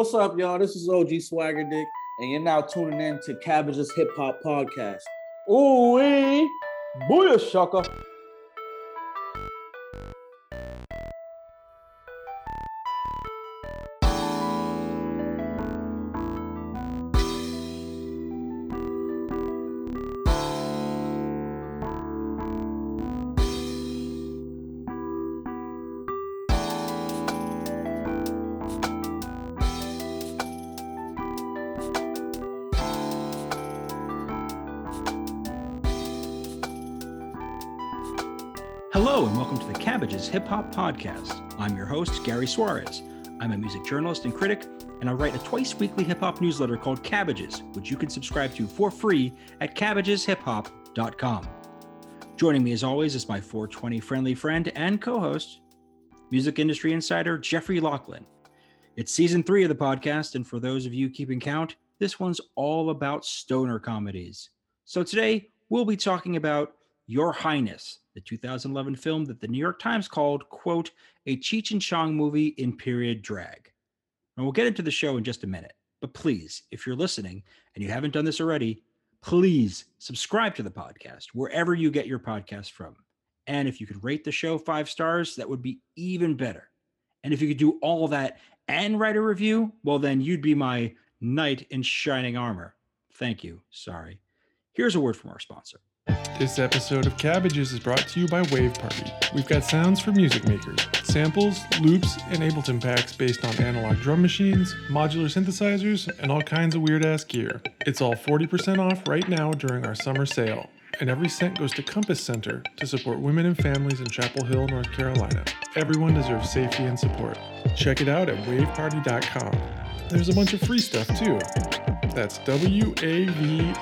what's up, y'all? This is OG Swagger Dick, and you're now tuning in to Cabbage's Hip Hop Podcast. Ooh, wee, booyah, shaka. Podcast. I'm your host, Gary Suarez. I'm a music journalist and critic, and I write a twice weekly hip hop newsletter called Cabbages, which you can subscribe to for free at cabbageshiphop.com. Joining me, as always, is my 420 friendly friend and co host, music industry insider Jeffrey Lachlan. It's season three of the podcast, and for those of you keeping count, this one's all about stoner comedies. So today, we'll be talking about Your Highness, the 2011 film that the New York Times called, quote, a Cheech and Chong movie in period drag. And we'll get into the show in just a minute. But please, if you're listening and you haven't done this already, please subscribe to the podcast wherever you get your podcast from. And if you could rate the show five stars, that would be even better. And if you could do all that and write a review, well, then you'd be my knight in shining armor. Thank you. Sorry. Here's a word from our sponsor. This episode of Cabbages is brought to you by Wave Party. We've got sounds for music makers, samples, loops, and Ableton packs based on analog drum machines, modular synthesizers, and all kinds of weird ass gear. It's all 40% off right now during our summer sale. And every cent goes to Compass Center to support women and families in Chapel Hill, North Carolina. Everyone deserves safety and support. Check it out at waveparty.com. There's a bunch of free stuff too. That's W-A-V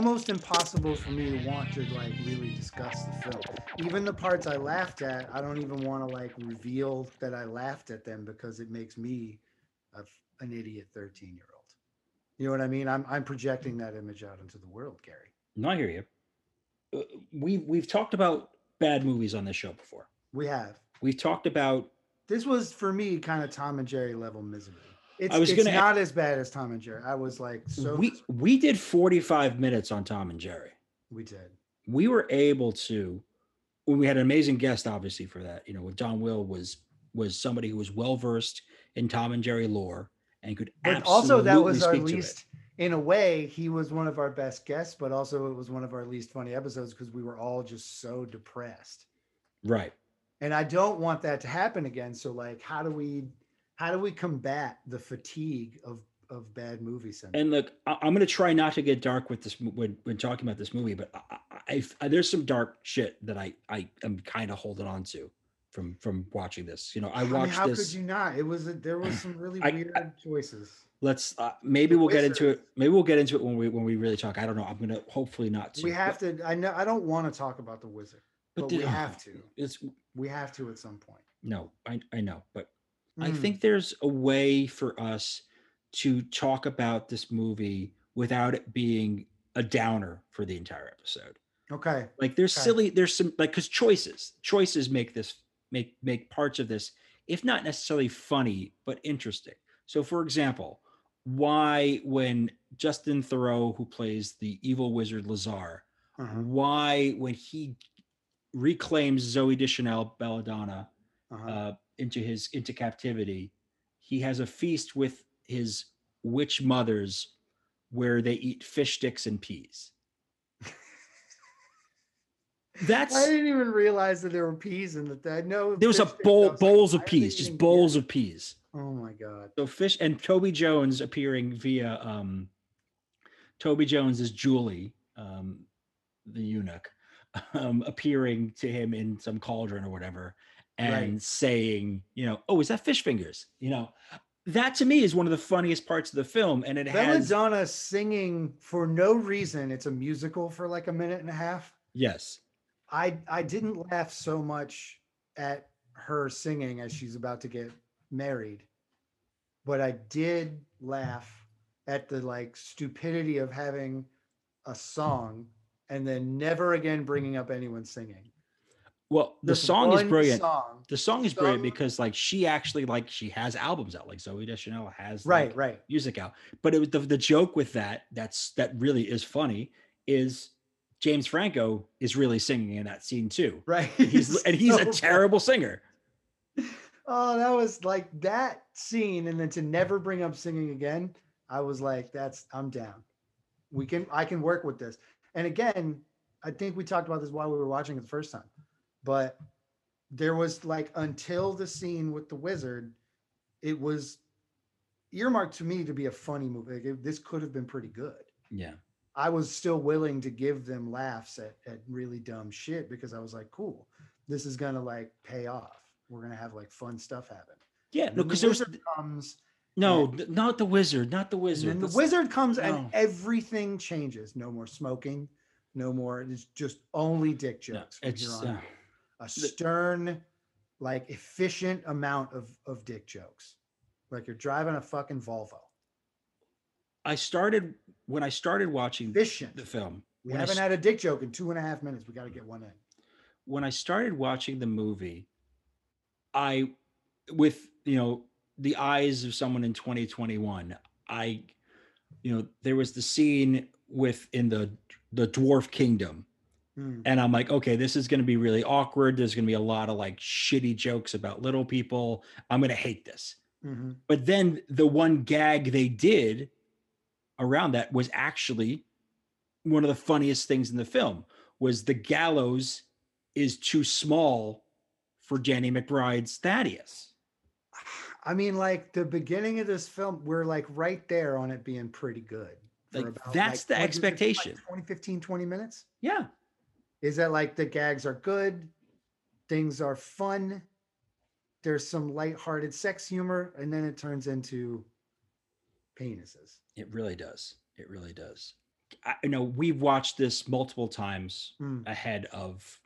almost impossible for me to want to like really discuss the film. Even the parts I laughed at, I don't even want to like reveal that I laughed at them because it makes me a, an idiot 13 year old. You know what I mean? I'm I'm projecting that image out into the world, Gary. No, I hear you. Uh, We've we've talked about bad movies on this show before. We have. We've talked about This was for me kind of Tom and Jerry level misery. It's, I was it's gonna- not as bad as Tom and Jerry. I was like so we we did 45 minutes on Tom and Jerry. we did. We were able to when we had an amazing guest obviously for that. You know, with Don Will was was somebody who was well versed in Tom and Jerry lore and could But also that was our absolutely speak to it. least in a way, he was one of our best guests, but also it was one of our least funny episodes because we were all just so depressed. right. And I don't want that to happen again. So like how do we how do we combat the fatigue of of bad movie syndrome? And look, I, I'm going to try not to get dark with this when, when talking about this movie, but I, I, I, there's some dark shit that I I am kind of holding on to from from watching this. You know, I I mean, how this. could you not? It was a, there was some really I- I- weird choices. Let's uh, maybe we'll get into it. Maybe we'll get into it when we when we really talk. I don't know. I'm gonna hopefully not to. We but- have to I know I don't want to talk about the wizard, but, the- we have to. It's We have to at some point. no, I I know, but I Mm. think there's a way for us to talk about this movie without it being a downer for the entire episode. okay. Like there's Okay. silly, there's some like because choices, choices make this make make parts of this, if not necessarily funny, but interesting. So for example, why when Justin Theroux, who plays the evil wizard Leezar, Uh-huh, why when he reclaims Zooey Deschanel Belladonna uh-huh. uh, into his into captivity, he has a feast with his witch mothers where they eat fish sticks and peas. That's I didn't even realize that there were peas in the. I know there was a fish sticks, I bowl was like, bowls of why are they peas, just bowls of peas. Oh my god! So fish and Toby Jones appearing via um Toby Jones is Julie, um, the eunuch, um, appearing to him in some cauldron or whatever, and Right. saying, you know, oh, is that fish fingers? You know, that to me is one of the funniest parts of the film, and it has Belladonna singing for no reason. It's a musical for like a minute and a half. yes, I I didn't laugh so much at her singing as she's about to get married, but I did laugh at the like stupidity of having a song and then never again bringing up anyone singing. Well, the song is brilliant. Song, The song is brilliant because like she actually like she has albums out. Like Zooey Deschanel has right, like, right. music out. But it was the, the joke with that that's that really is funny is James Franco is really singing in that scene too. Right. He's and he's so a terrible singer. Oh, that was like that scene, and then to never bring up singing again. I was like, that's I'm down. We can I can work with this. And again, I think we talked about this while we were watching it the first time, but there was like until the scene with the wizard, it was earmarked to me to be a funny movie. Like, it- this could have been pretty good. Yeah. I was still willing to give them laughs at, at really dumb shit because I was like, cool, this is gonna like pay off. We're gonna have like fun stuff happen. Yeah, no, because the there was wizard comes, no, and- not the wizard, not the wizard. then the wizard comes, no. and everything changes. No more smoking, no more. It's just only dick no, jokes. from it's here on uh. A stern, like efficient amount of of dick jokes, like you're driving a fucking Volvo. I started when I started watching Efficient. the film. We haven't s- had a dick joke in two and a half minutes. We got to get one in. when I started watching the movie, I, with you know the eyes of someone in 2021, I, you know, there was the scene with in the the dwarf kingdom, Hmm. and I'm like, okay, this is going to be really awkward. There's going to be a lot of like shitty jokes about little people. I'm going to hate this. Mhm. But then the one gag they did around that was actually one of the funniest things in the film was the gallows is too small for Danny McBride's Thaddeus. I mean, like the beginning of this film, we're like right there on it being pretty good. Like, that's the 20 like, expectation. 20, 15, 20 minutes. Yeah. Is that like the gags are good, things are fun, there's some lighthearted sex humor, and then it turns into penises. It really does. It really does. I you know we've watched this multiple times Hmm. ahead of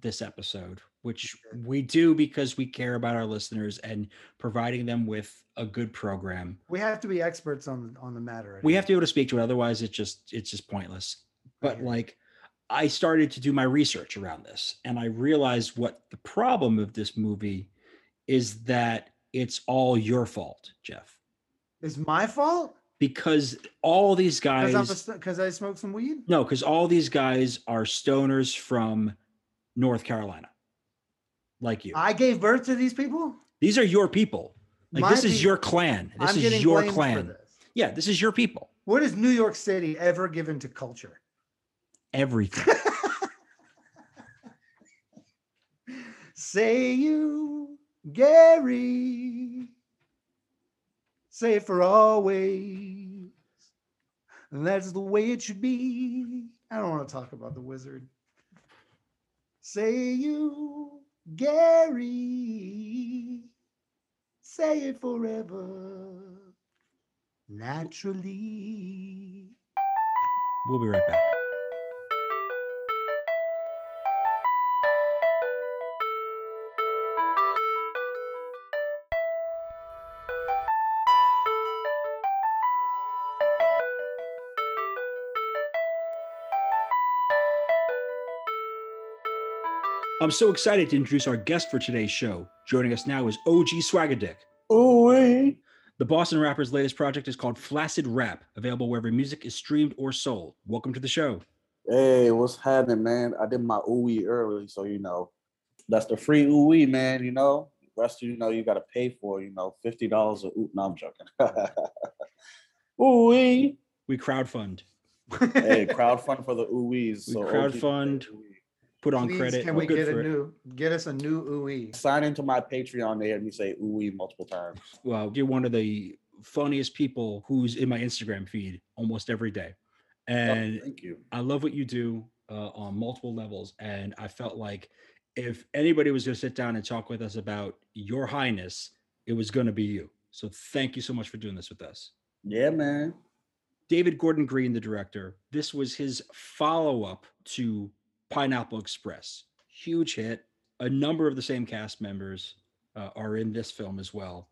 this episode, which we do because we care about our listeners and providing them with a good program. We have to be experts on on the matter. at we have to be able to speak to it otherwise it's just it's just pointless but like i started to do my research around this and i realized what the problem of this movie is that it's all your fault jeff It's my fault because all these guys because I smoked some weed. no because all these guys are stoners from north carolina like you I gave birth to these people. these are your people like My this is your clan this I'm is your clan this. yeah this is your people What has New York City ever given to culture? Everything Say you, Gary. Say it for always. And that's the way it should be. I don't want to talk about the wizard. Say you, Gary. Say it forever. Naturally. we'll be right back I'm so excited to introduce our guest for today's show. Joining us now is OG Swagger Dick. Ooh, The Boston rapper's latest project is called Flaccid Rap, available wherever music is streamed or sold. Welcome to the show. hey, what's happening, man? I did my ooey early, so you know, that's the free ooey, man. You know, rest of you know you got to pay for. You know, fifty dollars a ooh. No, I'm joking. ooey. We crowdfund, Hey, crowdfund for the ooeys. We so OG crowdfund. Put on Please, credit. Can We're we get a for it. new get us a new ooey? Sign into my Patreon. They hear me say ooey multiple times. Well, you're one of the funniest people who's in my Instagram feed almost every day. Oh, And thank you. I love what you do uh, on multiple levels. And I felt like if anybody was going to sit down and talk with us about your highness, it was going to be you. So thank you so much for doing this with us. Yeah, man. David Gordon Green, the director, this was his follow up to Pineapple Express. Huge hit. A number of the same cast members uh, are in this film as well.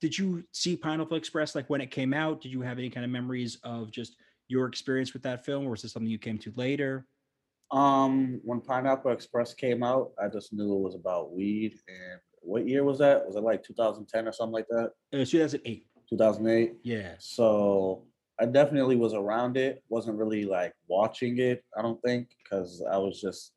Did you see Pineapple Express like when it came out? Did you have any kind of memories of just your experience with that film, or was this something you came to later? Um, when Pineapple Express came out, I just knew it was about weed. And what year was that? Was it like 2010 or something like that? It was 2008. 2008. Yeah. So I definitely was around it. Wasn't really like watching it. I don't think because I was just.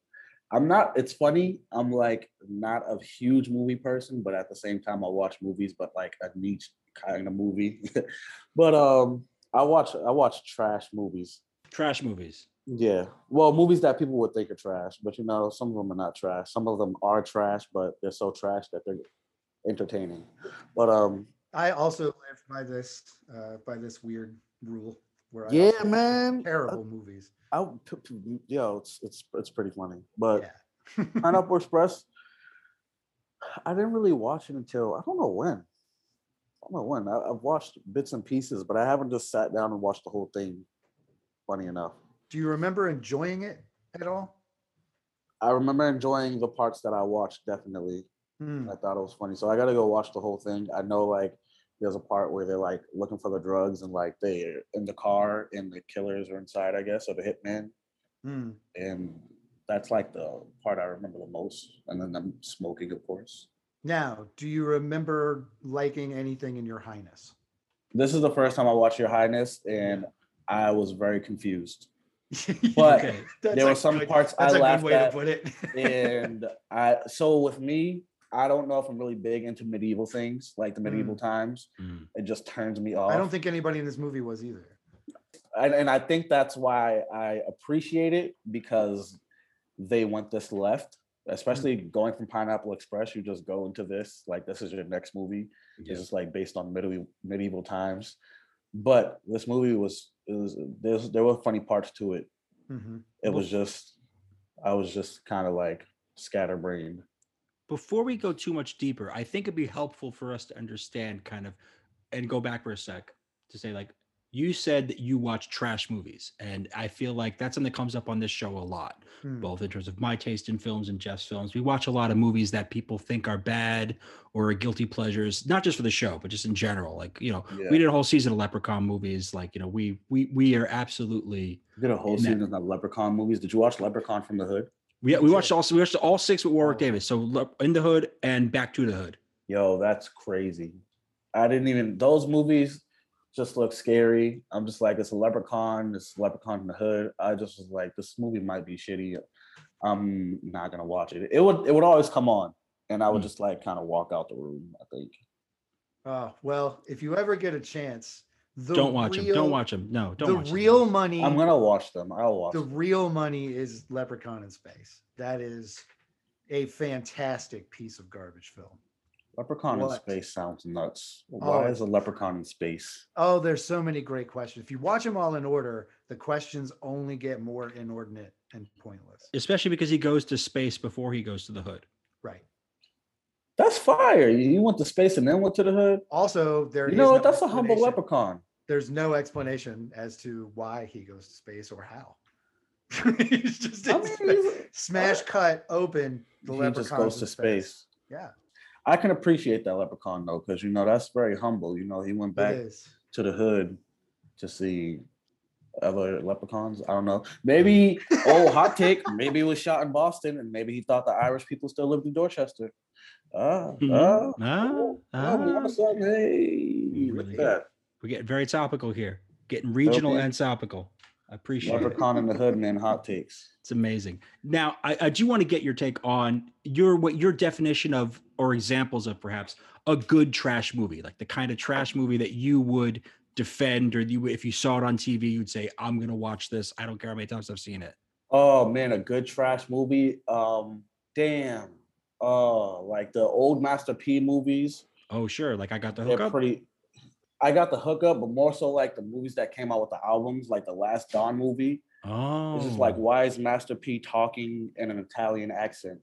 I'm not. It's funny. I'm like not a huge movie person, but at the same time, I watch movies, but like a niche kind of movie. but um, I watch. I watch trash movies. Trash movies. Yeah. Well, movies that people would think are trash, but you know, some of them are not trash. Some of them are trash, but they're so trash that they're entertaining. But um I also live by this uh, by this weird rule where I yeah, man. terrible movies. I, p- p- yo, it's it's it's pretty funny. But Yeah. Pineapple Express, I didn't really watch it until I don't know when. I don't know when. I, I've watched bits and pieces, but I haven't just sat down and watched the whole thing. Funny enough. Do you remember enjoying it at all? I remember enjoying the parts that I watched, definitely. Hmm. I thought it was funny. So I gotta go watch the whole thing. I know like there's a part where they're like looking for the drugs and like they're in the car and the killers are inside, I guess, or the hitman. Hmm. And that's like the part I remember the most. And then them smoking, of course. Now, do you remember liking anything in Your Highness? This is the first time I watched Your Highness, and I was very confused. But Okay. There were some good- parts I That's a good laughed way at, to put it. and I so with me, I don't know if I'm really big into medieval things, like the medieval times. Mm. It just turns me off. I don't think anybody in this movie was either. and, and I think that's why I appreciate it because they went this left, especially going from Pineapple Express. You just go into this like this is your next movie. Yeah. It's just like based on medieval medieval times. But this movie was it was there's there were funny parts to it. Mhm. It was just I was just kind of like scatterbrained. Before we go too much deeper, I think it'd be helpful for us to understand kind of and go back for a sec to say like you said that you watch trash movies and I feel like that's something that comes up on this show a lot. Hmm. both in terms of my taste in films and Jeff's films. We watch a lot of movies that people think are bad or are guilty pleasures, not just for the show, but just in general. Like, you know, Yeah. we did a whole season of Leprechaun movies. Like, you know, we we we are absolutely You did a whole season of Leprechaun movies. Did you watch Leprechaun from the Hood? We, we watched too. all we watched all six with Warwick Oh. Davis. So in the hood and back to the hood. Yo, that's crazy. I didn't even those movies just look scary. I'm just like it's a leprechaun, it's a leprechaun in the hood. I just was like, this movie might be shitty. I'm not gonna watch it. It would it would always come on, and I would Hmm. just like kind of walk out the room. I think. Oh, well, if you ever get a chance, the don't watch them. Don't watch them. No, don't the watch 'em. real money. I'm gonna watch them. I'll watch. the them. real money is Leprechaun in Space. That is a fantastic piece of garbage film. Leprechaun in space sounds nuts. Oh, Why it's- is a leprechaun in space? Oh, there's so many great questions. If you watch them all in order, the questions only get more inordinate and pointless. Especially because he goes to space before he goes to the hood. That's fire. You went to space and then went to the hood. Also, there You know no That's a humble leprechaun. There's no explanation as to why he goes to space or how. He's just I mean, he's- smash cut open. The he leprechaun just goes to space. Yeah, I can appreciate that leprechaun though, because you know that's very humble. You know, he went back to the hood to see other leprechauns. I don't know. Maybe oh hot take. Maybe it was shot in Boston, and maybe he thought the Irish people still lived in Dorchester. Ah, Mhm. ah, Ah, ah, Hey, look at that. We're getting very topical here. Getting regional Okay. and topical. I appreciate it. Leprechaun in the hood, man. Hot takes. It's amazing. Now, I, I do want to get your take on your what your definition of or examples of perhaps a good trash movie, like the kind of trash movie that you would defend, or you if you saw it on TV, you'd say, "I'm going to watch this. I don't care how many times I've seen it." Oh man, a good trash movie. Um, damn. Oh, like the old Master P movies. Oh, sure. Like I got the They're hookup. pretty. I got the hookup, but more so like the movies that came out with the albums, like the last Don movie. oh, It's just like, oh. why is Master P talking in an Italian accent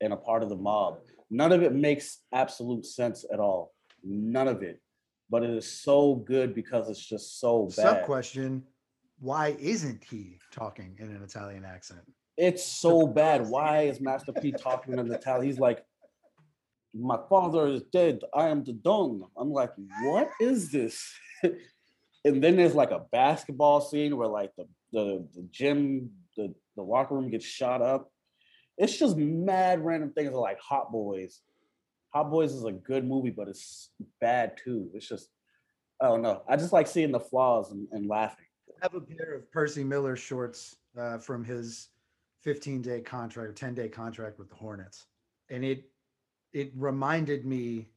and a part of the mob? None of it makes absolute sense at all. None of it. But it is so good because it's just so bad. Sub bad. question: Why isn't he talking in an Italian accent? It's so bad. Why is Master P talking in Italian? He's like, my father is dead. I am the Don. I'm like, what is this? and then there's like a basketball scene where like the the, the gym, the the locker room gets shot up. It's just mad random things like Hot Boys. Hot Boys is a good movie, but it's bad too. It's just I don't know. I just like seeing the flaws and, and laughing. I have a pair of Percy Miller shorts uh, from his 15 day contract or 10 day contract with the Hornets. And it it reminded me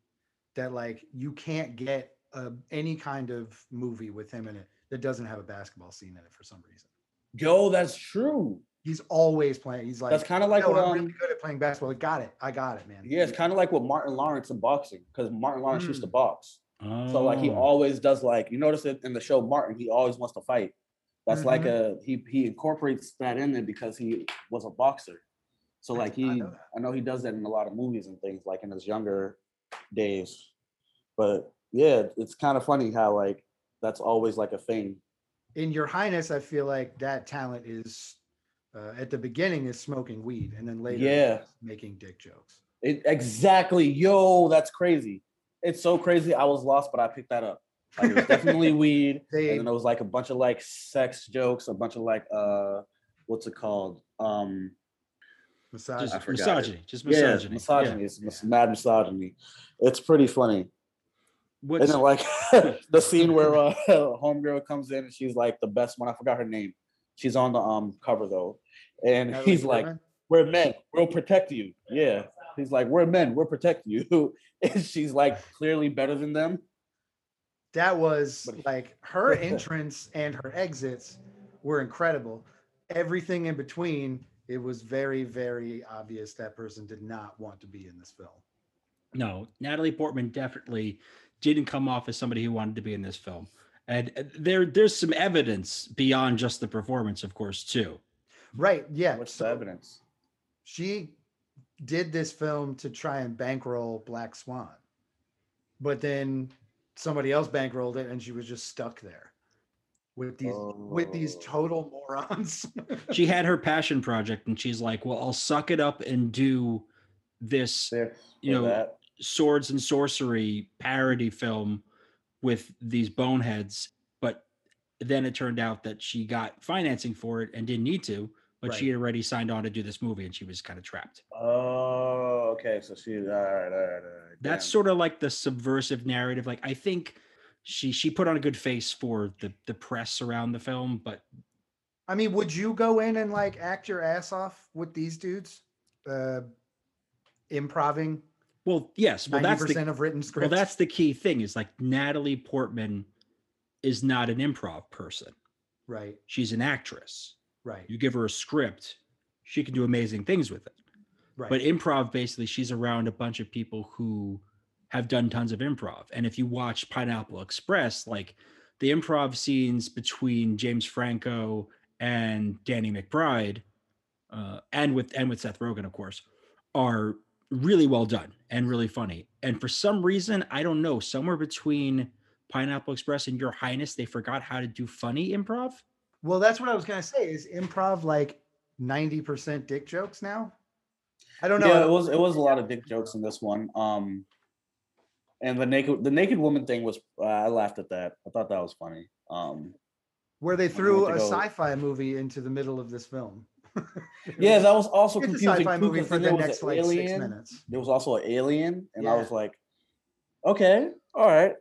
that like you can't get uh, any kind of movie with him in it that doesn't have a basketball scene in it for some reason. Yo, that's true. He's always playing. He's like, That's kind of like "Yo, what I'm um, really good at playing basketball. I got it. I got it, man. yeah, it's kind of like what Martin Lawrence in boxing because Martin Lawrence used to Mm. box. So like he Oh. always does like you notice it in the show Martin, he always wants to fight. That's like Mm-hmm. a he he incorporates that in there because he was a boxer. So I like he know. I know he does that in a lot of movies and things like in his younger days. But yeah, it's kind of funny how like that's always like a thing. in your highness i feel like that talent is uh, at the beginning is smoking weed and then later Yeah. making dick jokes It, exactly. Yo, that's crazy. It's so crazy. I was lost, but I picked that up. Like it was definitely weed. They- and then there was like a bunch of like sex jokes, a bunch of like uh what's it called? Um massage just I forgot it. misogyny. Just yeah, misogyny. misogyny. It's mis- mad misogyny. It's pretty funny. What's, and then like the scene where uh homegirl comes in and she's like the best one. I forgot her name. She's on the um cover though. And Natalie he's like, Portman? We're men, we'll protect you. Yeah. He's like, We're men, we'll protect you. and she's like clearly better than them. That was like her entrance and her exits were incredible everything in between it was very very obvious that person did not want to be in this film no, Natalie Portman definitely didn't come off as somebody who wanted to be in this film. And uh, there, there's some evidence beyond just the performance, of course, too. right yeah What's so the evidence? she did this film to try and bankroll black swan but then somebody else bankrolled it and she was just stuck there with these with these Oh. total morons She had her passion project, and she's like, "Well, I'll suck it up and do this There, You know, that. swords and sorcery parody film with these boneheads." But then it turned out that she got financing for it and didn't need to, but she had already signed on to do this movie, and she was kind of trapped. Oh, okay. So she all right, all right, all right. that's damn. sort of like the subversive narrative like i think she she put on a good face for the the press around the film but i mean would you go in and like act your ass off with these dudes uh improving well yes well 90% that's the of written well that's the key thing is like natalie portman is not an improv person right she's an actress right. You give her a script she can do amazing things with it. Right. But improv basically she's around a bunch of people who have done tons of improv. And if you watch pineapple express like the improv scenes between james franco and danny mcbride uh, and with and with seth rogen of course are really well done and really funny. And for some reason i don't know somewhere between pineapple express and your highness they forgot how to do funny improv well that's what i was gonna say is improv like 90% dick jokes now i don't know Yeah, it was it was a lot of dick jokes in this one. Um, and the naked the naked woman thing was uh, I laughed at that. I thought that was funny. Um, where they threw a sci-fi movie into the middle of this film yeah, that was also it's a confusing sci-fi movie for the next like six minutes There was also an alien, and I was like, okay, all right.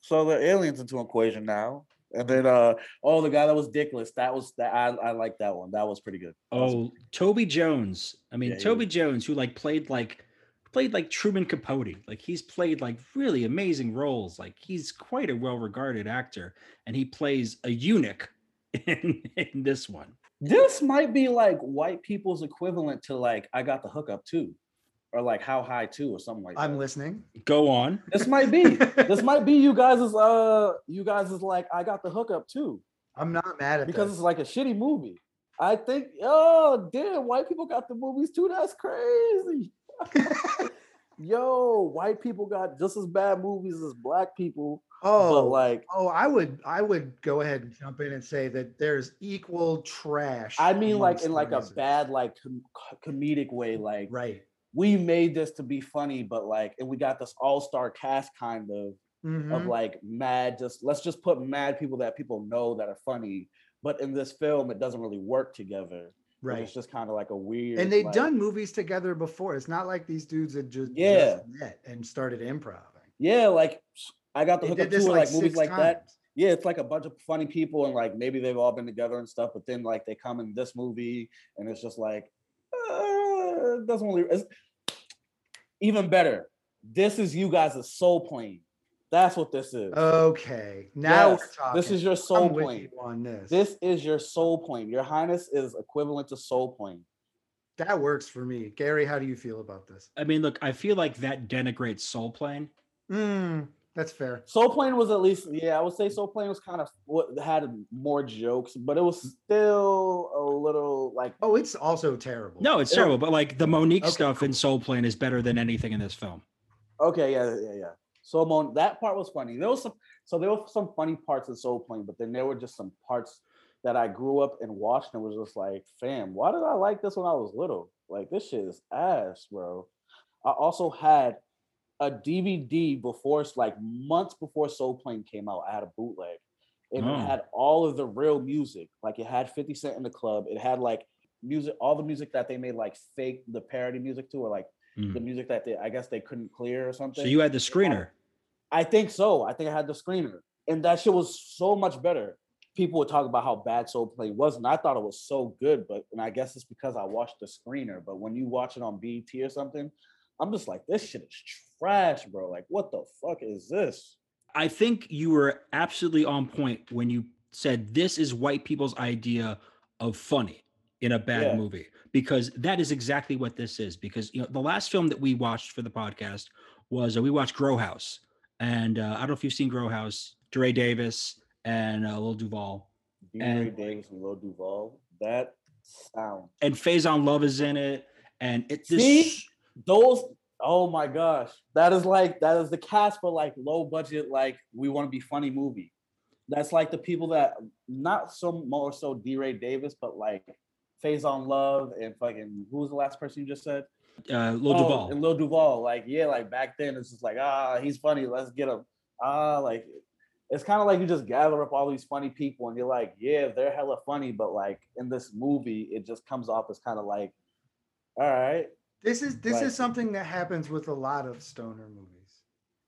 So the aliens into an equation now. And then uh oh the guy that was dickless, that was that I, I like that one. That was pretty good. That Oh, Toby Jones. I mean, Yeah, Toby Jones, who like played like played like Truman Capote. Like he's played like really amazing roles. Like he's quite a well-regarded actor, and he plays a eunuch in, in this one. this might be like white people's equivalent to like I got the hookup too. Or like how high too, or something like that. i'm listening Go on. This might be. this might be you guys is uh you guys is like I got the hookup too. i'm not mad at that. Because this. it's like a shitty movie. I think oh damn, white people got the movies too. That's crazy. Yo, white people got just as bad movies as black people. oh But like Oh, I would I would go ahead and jump in and say that there's equal trash. I mean like in like a bad like com- comedic way like right. We made this to be funny but like and we got this all-star cast kind of of Mhm. like mad just let's just put mad people that people know that are funny but in this film it doesn't really work together Right. It's just kind of like a weird. And they've like- done movies together before. It's not like these dudes had just, Yeah. just met and started improv. Yeah, like I got the hook up to like, like movies like that. Yeah, it's like a bunch of funny people and like maybe they've all been together and stuff, but then like they come in this movie and it's just like uh, it doesn't really. It's, even better. This is you guys' soul plane. That's what this is. Okay. Now Yes, we're talking. This is your soul I'm with plane. you on this. This is your soul plane. Your highness is equivalent to soul plane. that works for me. Gary, how do you feel about this? I mean, look, I feel like that denigrates Soul Plane. Mm, that's fair. Soul Plane was at least, yeah, I would say Soul Plane was kind of what had more jokes, but it was still a little like Oh, it's also terrible. No, it's Yeah. terrible, but like the Mo'Nique Okay, stuff in cool. Soul Plane is better than anything in this film. okay, yeah, yeah, yeah. So Mon, that part was funny. There was some, so there were some funny parts in Soul Plane, but then there were just some parts that I grew up and watched and was just like, fam, why did I like this when I was little? Like this shit is ass, bro. I also had a DVD before, like months before Soul Plane came out. I had a bootleg, and Oh. it had all of the real music. Like it had Fifty Cent in the club. It had like music, all the music that they made like fake the parody music to, or like Mm. the music that they, I guess they couldn't clear or something. So you had the screener. I think so. I think I had the screener, and that shit was so much better. People would talk about how bad Soul Plane was, and I thought it was so good. But and I guess it's because I watched the screener. But when you watch it on BET or something, I'm just like, this shit is trash, bro. Like, what the fuck is this? I think you were absolutely on point when you said this is white people's idea of funny in a bad Yeah. movie because that is exactly what this is because you know the last film that we watched for the podcast was uh, we watched Grow House and uh, I don't know if you've seen Grow House DeRay Davis and uh, Lil Duval DeRay And- Davis and Lil Duval. That sound. and Faizon Love is in it and it's this See? Those. Oh my gosh, that is like that is the cast for like low budget, like we want to be funny movie. That's like the people that not so more so DeRay Davis, but like Faizon Love and fucking who was the last person you just said? uh, Lil Oh, Duval. and Lil Duval. Like yeah, like back then it's just like ah he's funny, let's get him. Ah like it's kind of like you just gather up all these funny people and you're like yeah they're hella funny, but like in this movie it just comes off as kind of like all right This is this is something that happens with a lot of stoner movies.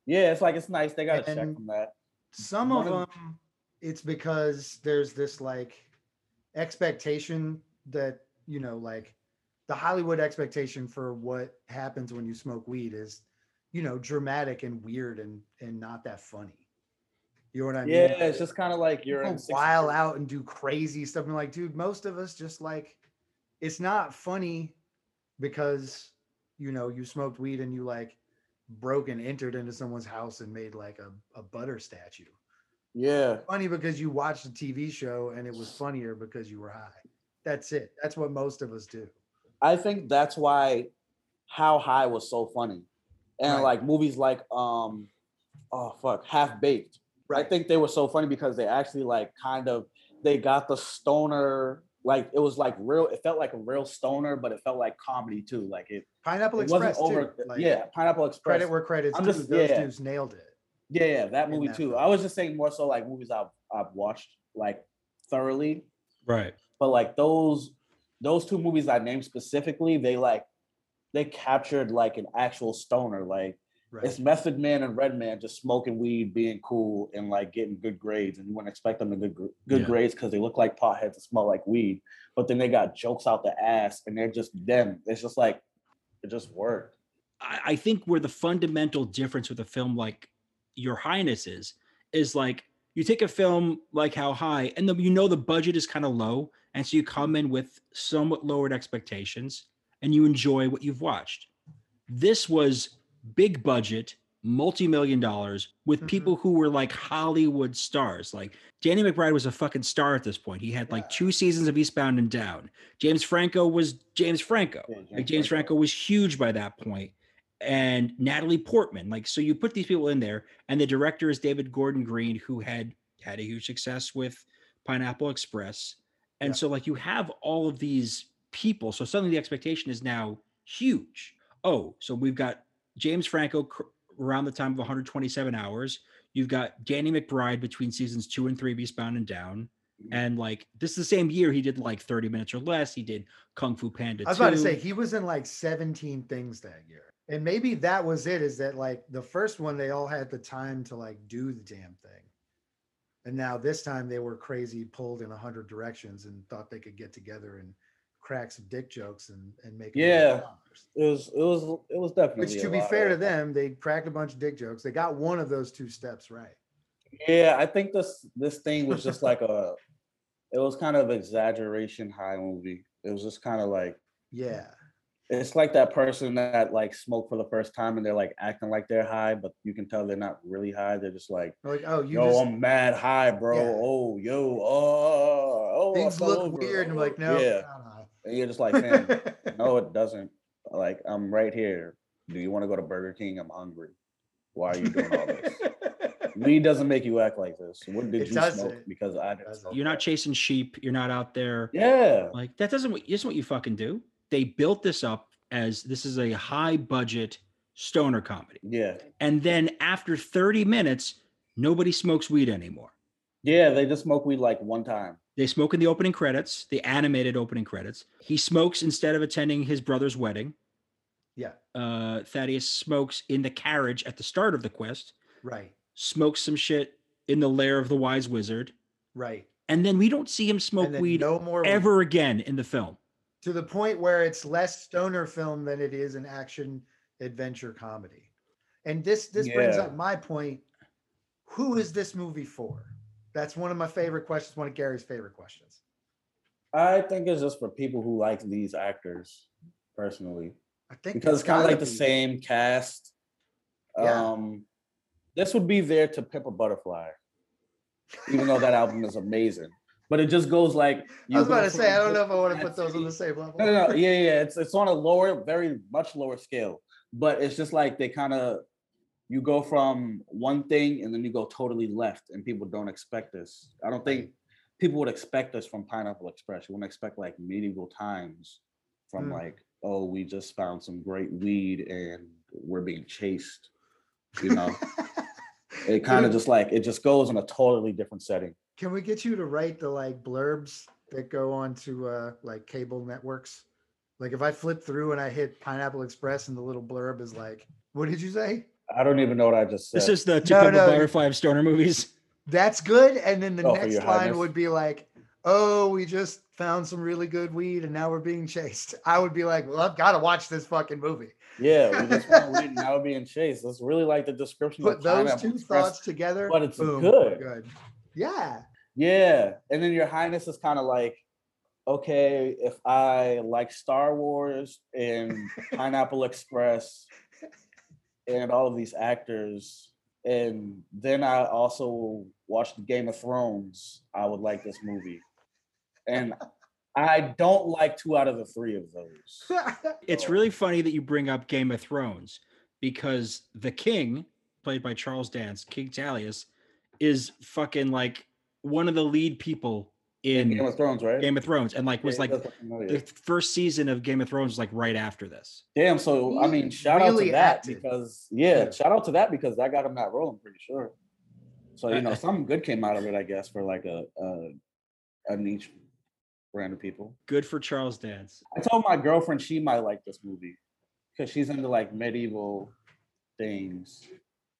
yeah it's like it's nice they got to check from that. Some One of of- them, it's because there's this like expectation that you know, like the Hollywood expectation for what happens when you smoke weed is, you know, dramatic and weird and and not that funny. You know what I mean? Yeah, it's just kind of like you're sixth while out and do crazy stuff. And like, dude, most of us just like it's not funny because you know you smoked weed and you like broke and entered into someone's house and made like a, a butter statue. Yeah, Funny because you watched a TV show and it was funnier because you were high. That's it. That's what most of us do. I think that's why How High was so funny, and Right. like movies like um, oh fuck, Half Baked. I think they were so funny because they actually like kind of they got the stoner like it was like real. It felt like a real stoner, but it felt like comedy too. Like it, Pineapple it wasn't Express over. too. Like, yeah, Pineapple Express. Credit where credit's I'm due. just- Those yeah. dudes nailed it. Yeah, yeah, that movie that too. film. I was just saying more so like movies I've I've watched like thoroughly, right. but like those those two movies I named specifically, they like they captured like an actual stoner. Like Right. it's Method Man and Redman just smoking weed, being cool, and like getting good grades, and you wouldn't expect them to good good Yeah. grades because they look like potheads and smell like weed. But then they got jokes out the ass, and they're just them. It's just like it just worked. I, I think where the fundamental difference with a film like Your Highness is, is like you take a film like How High, and the, you know the budget is kind of low, and so you come in with somewhat lowered expectations, and you enjoy what you've watched. This was big budget, multi-million dollars with Mhm. people who were like Hollywood stars. Like Danny McBride was a fucking star at this point. He had like Yeah. two seasons of Eastbound and Down. James Franco was James Franco. Yeah, like James James Franco. Franco was huge by that point. And Natalie Portman. Like, so you put these people in there, and the director is David Gordon Green, who had had a huge success with Pineapple Express. And Yeah. so, like, you have all of these people. So suddenly the expectation is now huge. Oh, so we've got James Franco around the time of 127 hours. You've got Danny McBride between seasons two and three of Eastbound and Down. Mm-hmm. And like this is the same year he did like 30 minutes or less. He did Kung Fu Panda. I was about to 2. say he was in like 17 things that year. And maybe that was it, is that like the first one they all had the time to like do the damn thing. And now this time they were crazy, pulled in a hundred directions and thought they could get together and crack some dick jokes and, and make a million Yeah. It was it was it was definitely. Which to be fair to them, they cracked a bunch of dick jokes. They got one of those two steps right. Yeah, I think this this thing was just like a. It was kind of exaggeration high movie. It was just kind of like Yeah. it's like that person that like smoked for the first time and they're like acting like they're high, but you can tell they're not really high. They're just like, Like, oh, you yo, just I'm mad high, bro. Yeah. Oh, yo, oh, oh. Things look over. weird. And I'm like, Oh." no, Yeah, and you're just like, fam, no, it doesn't. Like, I'm right here. Do you want to go to Burger King? I'm hungry. Why are you doing all this? Weed doesn't make you act like this. What did It you smoke? doesn't. Because I didn't. smoke You're not that. chasing sheep. You're not out there. Yeah. Like that doesn't what isn't what you fucking do. They built this up as this is a high budget stoner comedy. Yeah. And then after 30 minutes, nobody smokes weed anymore. Yeah. They just smoke weed like one time. They smoke in the opening credits, the animated opening credits. He smokes instead of attending his brother's wedding. yeah, Uh, Thaddeus smokes in the carriage at the start of the quest, right, smokes some shit in the lair of the wise wizard. right. And then we don't see him smoke weed no more weed. ever again in the film. to the point where it's less stoner film than it is an action adventure comedy. And this this brings up my point. Who is this movie for? That's one of my favorite questions, one of Gary's favorite questions. I think it's just for people who like these actors personally. I think because it's kind of like the same cast. Yeah. Um, this would be their to Pimp a Butterfly, even though that album is amazing. But it just goes like I was about to say, I don't know if I want to put those on the same level. No, no, no, yeah, yeah, it's it's on a lower, very much lower scale. But it's just like they kind of you go from one thing and then you go totally left, and people don't expect this. I don't think people would expect this from Pineapple Express. You wouldn't expect like medieval times from Mm. like, oh, we just found some great weed and we're being chased. You know, it kind of just like it just goes in a totally different setting. Can we get you to write the like blurbs that go on to uh like cable networks? Like if I flip through and I hit Pineapple Express and the little blurb is like, what did you say? I don't even know what I just said. This is the No, typical no. butterfly of stoner movies. That's good. And then the Oh, next line highness. would be like, oh, we just found some really good weed and now we're being chased. I would be like, well, I've got to watch this fucking movie. Yeah, we just want to read now we're being chased. That's really like the description Put of those Pineapple two Express. thoughts together. but it's boom, good. Good. Yeah. Yeah, and then your highness is kind of like, okay, if I like Star Wars and Pineapple Express and all of these actors, and then I also watched Game of Thrones, I would like this movie. And I don't like two out of the three of those. It's really funny that you bring up Game of Thrones because the king, played by Charles Dance, King Tallious, is fucking like one of the lead people in Game of Thrones, right? Game of Thrones, and like was Yeah, like it does look familiar. the first season of Game of Thrones was like right after this. Damn. So I mean, shout out to that acted. because yeah, Yeah. shout out to that because that got him that role. I'm pretty sure. So you Uh, know, uh, something good came out of it, I guess, for like a a, a niche brand of people. Good for Charles Dance. I told my girlfriend she might like this movie because she's into like medieval things.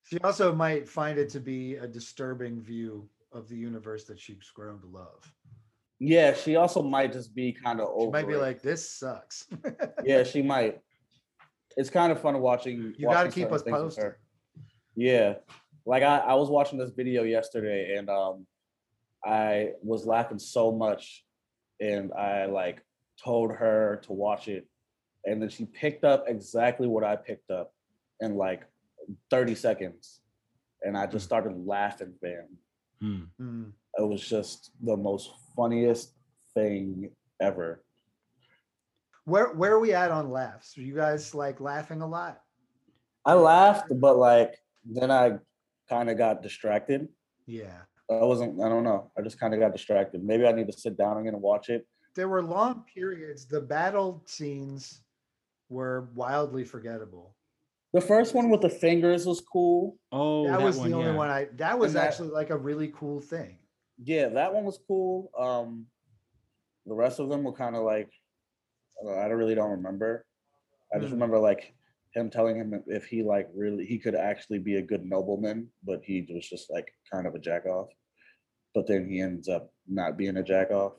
She also might find it to be a disturbing view of the universe that she's grown to love. Yeah, she also might just be kind of over. She might be it. like, this sucks. yeah, she might. It's kind of fun watching. You gotta keep certain us posted. Yeah, like I, I was watching this video yesterday, and um, I was laughing so much, and I like told her to watch it, and then she picked up exactly what I picked up in like thirty seconds, and I just started laughing, man. Hmm. Hmm. It was just the most funniest thing ever. Where where are we at on laughs? Are you guys like laughing a lot? I laughed, but like then I kind of got distracted. Yeah. I wasn't. I don't know. I just kind of got distracted. Maybe I need to sit down again and watch it. There were long periods. The battle scenes were wildly forgettable. The first one with the fingers was cool. Oh, that, was one, the only yeah. one I that was And that- actually like a really cool thing. yeah, that one was cool. Um, the rest of them were kind of like I don't I really don't remember. I just Hmm. remember like him telling him if he like really he could actually be a good nobleman, but he was just like kind of a jack off. But then he ends up not being a jack off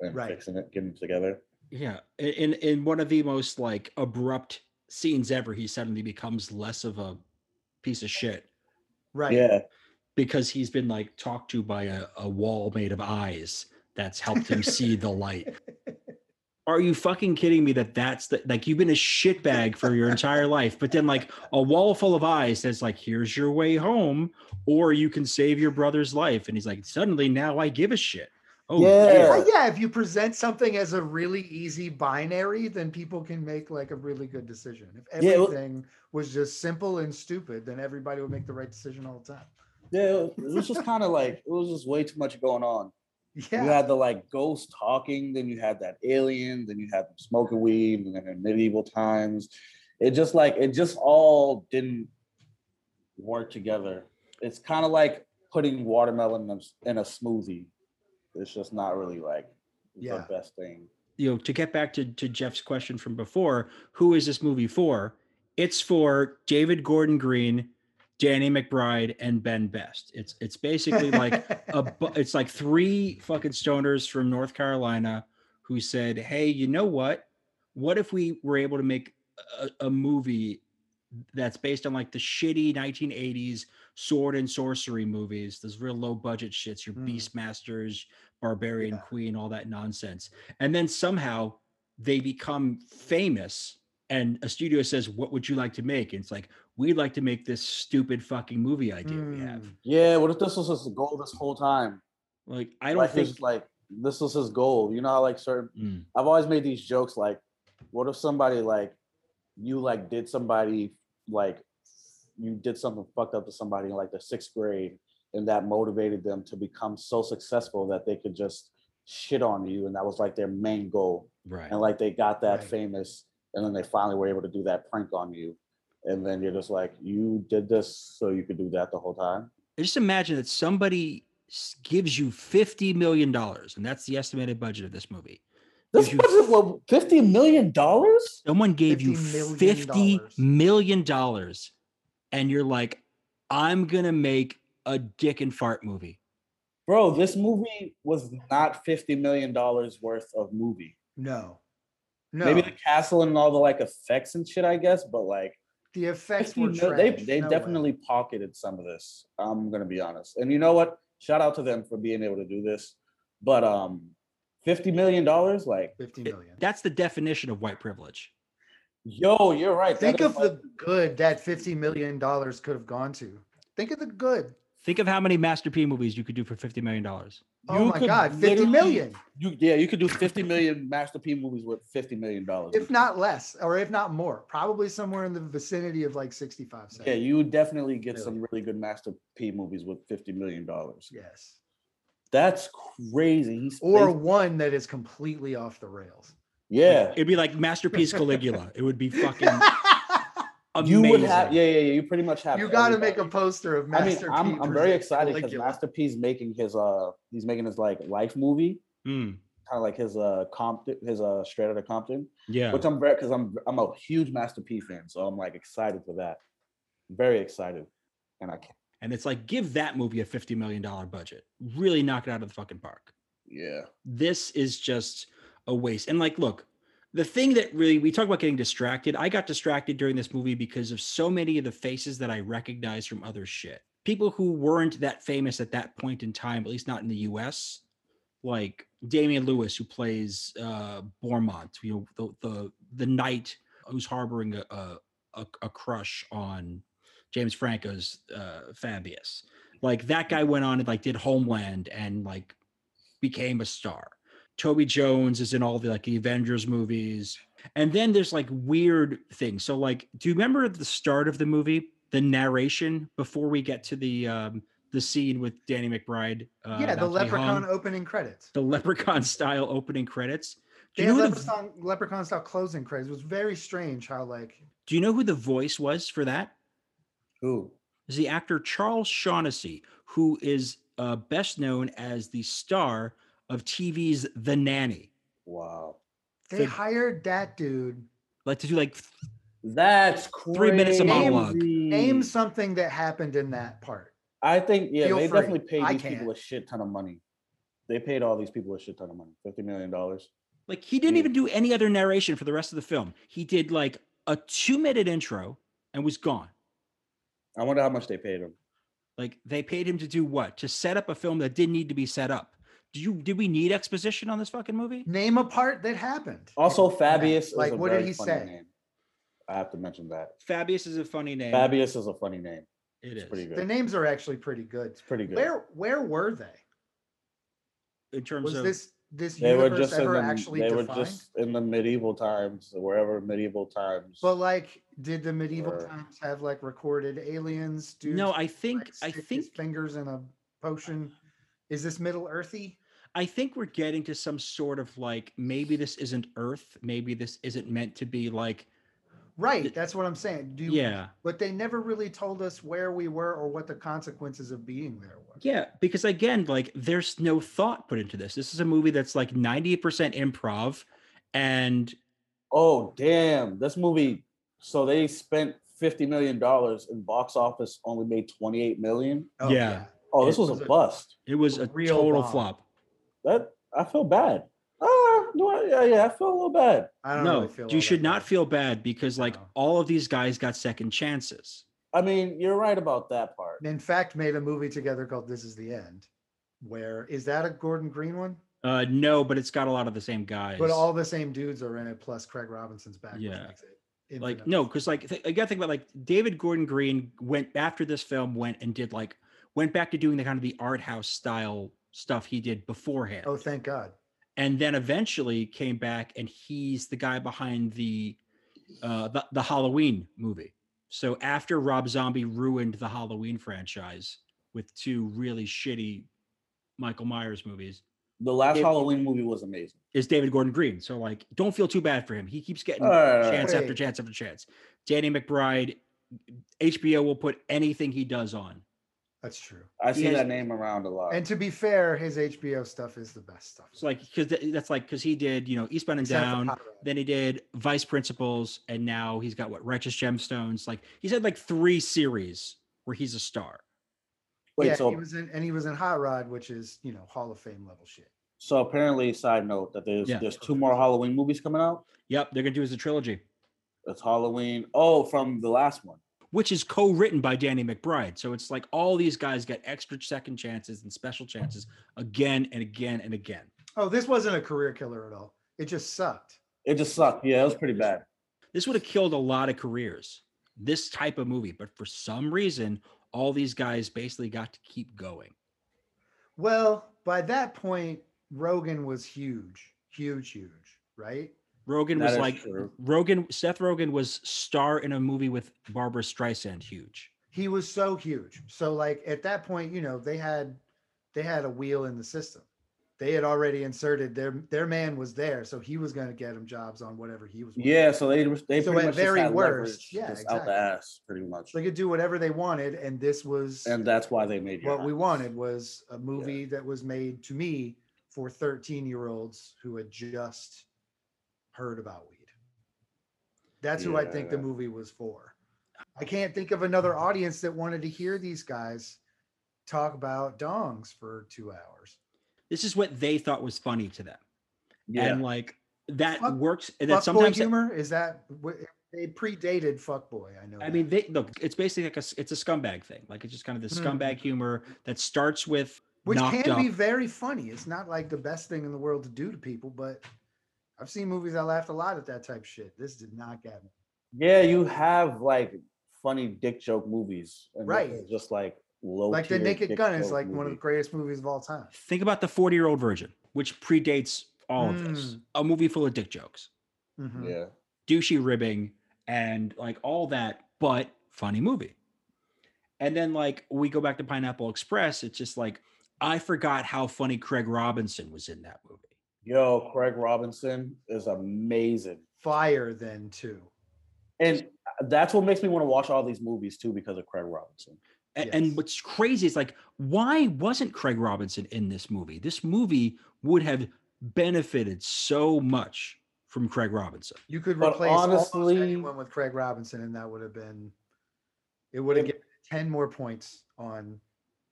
and Right. fixing it, getting it together. Yeah, in in one of the most like abrupt scenes ever, he suddenly becomes less of a piece of shit Right. Yeah, because he's been like talked to by a, a wall made of eyes that's helped him see the light. Are you fucking kidding me that that's the like you've been a shitbag for your entire life, but then like a wall full of eyes that's like, here's your way home, or you can save your brother's life. And he's like, suddenly now I give a shit. Oh Yeah. yeah. Yeah, if you present something as a really easy binary, then people can make like a really good decision. If Yeah, well- everything was just simple and stupid, then everybody would make the right decision all the time. yeah. It was just kind of like it was just way too much going on. Yeah. You had the like ghost talking, then you had that alien, then you had them smoking weed, and then in medieval times, it just like it just all didn't work together. It's kind of like putting watermelon in a, in a smoothie. It's just not really like Yeah. the best thing. you know, to get back to, to Jeff's question from before, who is this movie for? It's for David Gordon Green, Danny McBride, and Ben Best. It's it's basically like a it's like three fucking stoners from North Carolina who said, "Hey, you know what? What if we were able to make a, a movie that's based on like the shitty 1980s sword and sorcery movies, those real low budget shits, your Mm. Beastmasters, Barbarian Yeah. Queen, all that nonsense, and then somehow they become famous." And a studio says, "What would you like to make?" And it's like, "We'd like to make this stupid fucking movie idea we have." Mm, Yeah, what if this was his goal this whole time? Like, I don't like think. his, like this was his goal. You know how like certain Mm. I've always made these jokes like, what if somebody like you like did somebody like you did something fucked up to somebody in like the sixth grade and that motivated them to become so successful that they could just shit on you and that was like their main goal Right. and like they got that Right. famous and then they finally were able to do that prank on you and then you're just like you did this so you could do that the whole time just imagine that somebody gives you fifty million dollars, and that's the estimated budget of this movie. this wasn't what 50 million dollars Someone gave you $50 million fifty dollars. Million dollars, and you're like, "I'm gonna make a dick and fart movie." Bro, this movie was not fifty million dollars worth of movie. no. No. Maybe the castle and all the like effects and shit, I guess, but like the effects were mil- they they No way. definitely pocketed some of this. I'm gonna be honest. And you know what? Shout out to them for being able to do this. But um, fifty million dollars, like, fifty million. It, that's the definition of white privilege. Yo, you're right. Think is of like- the good that 50 million dollars could have gone to. Think of the good. Think of how many Master P movies you could do for fifty million dollars. Oh You my could god, 50 literally- million. You yeah, you could do fifty million Master P movies with fifty million dollars. If not less, or if not more. Probably somewhere in the vicinity of like 65 Yeah, you would definitely get Really? some really good Master P movies with fifty million dollars. Yes. That's crazy. He's Or they- one that is completely off the rails. Yeah. It'd be like Master P's Caligula. It would be fucking amazing. You would have, yeah, yeah, yeah. You pretty much have. you got to make a poster of I mean, Master P. I'm, I'm very excited because Masterpiece Master making his uh, he's making his like life movie, Mm, kind of like his uh Compton, his uh Straight Outta Compton, yeah. which I'm very because I'm I'm a huge Master P fan, so I'm like excited for that. Very excited, and I can't. And it's like, give that movie a $50 million budget. Really knock it out of the fucking park. Yeah, This is just a waste. And like, look, the thing that really, we talk about getting distracted. I got distracted during this movie because of so many of the faces that I recognize from other shit. People who weren't that famous at that point in time, at least not in the US, like Damian Lewis, who plays uh, Boremont, you know, the, the, the knight who's harboring a, a, a crush on James Franco's uh, Fabius. Like that guy went on and like did Homeland and like became a star. Toby Jones is in all the like Avengers movies. And then there's like weird things. So like, do you remember the start of the movie, the narration before we get to the um the scene with Danny McBride? Uh, yeah, the about to be hung? Leprechaun opening credits. the Leprechaun style opening credits. Do They you, know who the, Leprechaun, Leprechaun style closing credits. It was very strange how like do you know who the voice was for that? who? is the actor Charles Shaughnessy, who is uh, best known as the star of TV's The Nanny. Wow. They The- hired that dude. Like to do like That's Three minutes of crazy. monologue. Name something that happened in that part. I think yeah, Feel they free. definitely paid I these people can't. a shit ton of money. They paid all these people a shit ton of money, fifty million dollars. like he didn't Mm. even do any other narration for the rest of the film. He did like a two minute intro and was gone. I wonder how much they paid him. Like they paid him to do what? To set up a film that didn't need to be set up. Do you did we need exposition on this fucking movie? Name a part that happened. Also, in that. Fabius. Like, a what did he say? Name. I have to mention that. Fabius is a funny name. Fabius is a funny name. It It's is. pretty The names are actually pretty good. It's pretty good. Where where were they? In terms Was of this this they were universe just in ever the, actually they were just in the medieval times, wherever medieval times. But like, did the medieval Or- times have like recorded aliens? Dudes no, I think like, I think his fingers in a potion. Is this Middle Earthy? I think we're getting to some sort of like maybe this isn't Earth, maybe this isn't meant to be like Right, Th- that's what I'm saying. Do yeah. but they never really told us where we were or what the consequences of being there were. Yeah, because again, like there's no thought put into this. This is a movie that's like 98% improv and oh damn, this movie. So they spent fifty million dollars and box office, only made twenty eight million. Oh, Yeah. Oh, this was was a a- bust. it was a Real total bomb. flop. That I feel bad. Ah, no, I- yeah, yeah, I feel a little bad. I don't No, really you should that not bad. feel bad because like No. all of these guys got second chances. I mean, you're right about that part. In fact, made a movie together called This Is the End. Where is that a Gordon Green one? Uh no, but it's got a lot of the same guys. But all the same dudes are in it, plus Craig Robinson's back. which Yeah. makes it like no because like th- i gotta think about like david gordon green went after this film went and did like went back to doing the kind of the art house style stuff he did beforehand Oh, thank God. and then eventually came back and he's the guy behind the uh the, the halloween movie so after rob zombie ruined the halloween franchise with two really shitty michael myers movies The last It- Halloween movie was amazing. is david gordon green so like don't feel too bad for him he keeps getting All right, all right. chance after chance after chance. Danny McBride, HBO will put anything he does on. That's true. I see has- that name around a lot. And to be fair, his HBO stuff is the best stuff. It's like because that's like because he did you know Eastbound and Except Down, then he did Vice Principals, and now he's got what Righteous Gemstones. Like he's had like three series where he's a star. Wait, yeah, so he was in, and he was in Hot Rod, which is you know Hall of Fame level shit. so apparently, side note that there's Yeah. there's two more Halloween movies coming out. Yep, they're gonna do as a trilogy, It's Halloween. Oh, from the last one. Which is co-written by Danny McBride. So it's like all these guys get extra second chances and special chances again and again and again. Oh, this wasn't a career killer at all. It just sucked. It just sucked. Yeah, it was pretty bad. this would have killed a lot of careers this type of movie but for some reason all these guys basically got to keep going Well, by that point, Rogen was huge, huge, huge, right? Rogan That was like true. rogen seth rogen was star in a movie with barbra streisand huge He was so huge. So like at that point, you know, they had they had a wheel in the system. They had already inserted their their man was there, so he was going to get him jobs on whatever he was. working. Yeah, so they they So pretty at much very just worst, leverage yeah, just out the ass, pretty much. they could do whatever they wanted, and this was And that's why they made what we wanted was a movie that was made to me for 13 year olds who had just heard about weed. That's who I think the movie was for. I can't think of another audience that wanted to hear these guys talk about dongs for two hours. this is what they thought was funny to them Yeah, and like that Fuck- works and that Fuckboy sometimes humor is that wh- they predated fuckboy? I know. I that. mean, they look. It's basically like a. s- It's a scumbag thing. Like it's just kind of the Mhm. scumbag humor that starts with which can up. be very funny. It's not like the best thing in the world to do to people, but I've seen movies I laughed a lot at that type of shit. This did not get me. yeah, you have like funny dick joke movies, and Right. Just like low. like the Naked Gun is joke like one of the greatest movies of all time. Think about the 40 year old version, which predates all of this. Mm. A movie full of dick jokes, Mhm. Yeah, douchey ribbing, and like all that, but funny movie. And then like we go back to Pineapple Express, it's just like I forgot how funny Craig Robinson was in that movie. Yo, Craig Robinson is amazing, Fire then too. and that's what makes me want to watch all these movies too because of Craig Robinson. A- Yes. And what's crazy is like, why wasn't Craig Robinson in this movie? This movie would have benefited so much from Craig Robinson. You could But replace almost honestly- anyone with Craig Robinson, and that would have been. It would have It- given ten more points on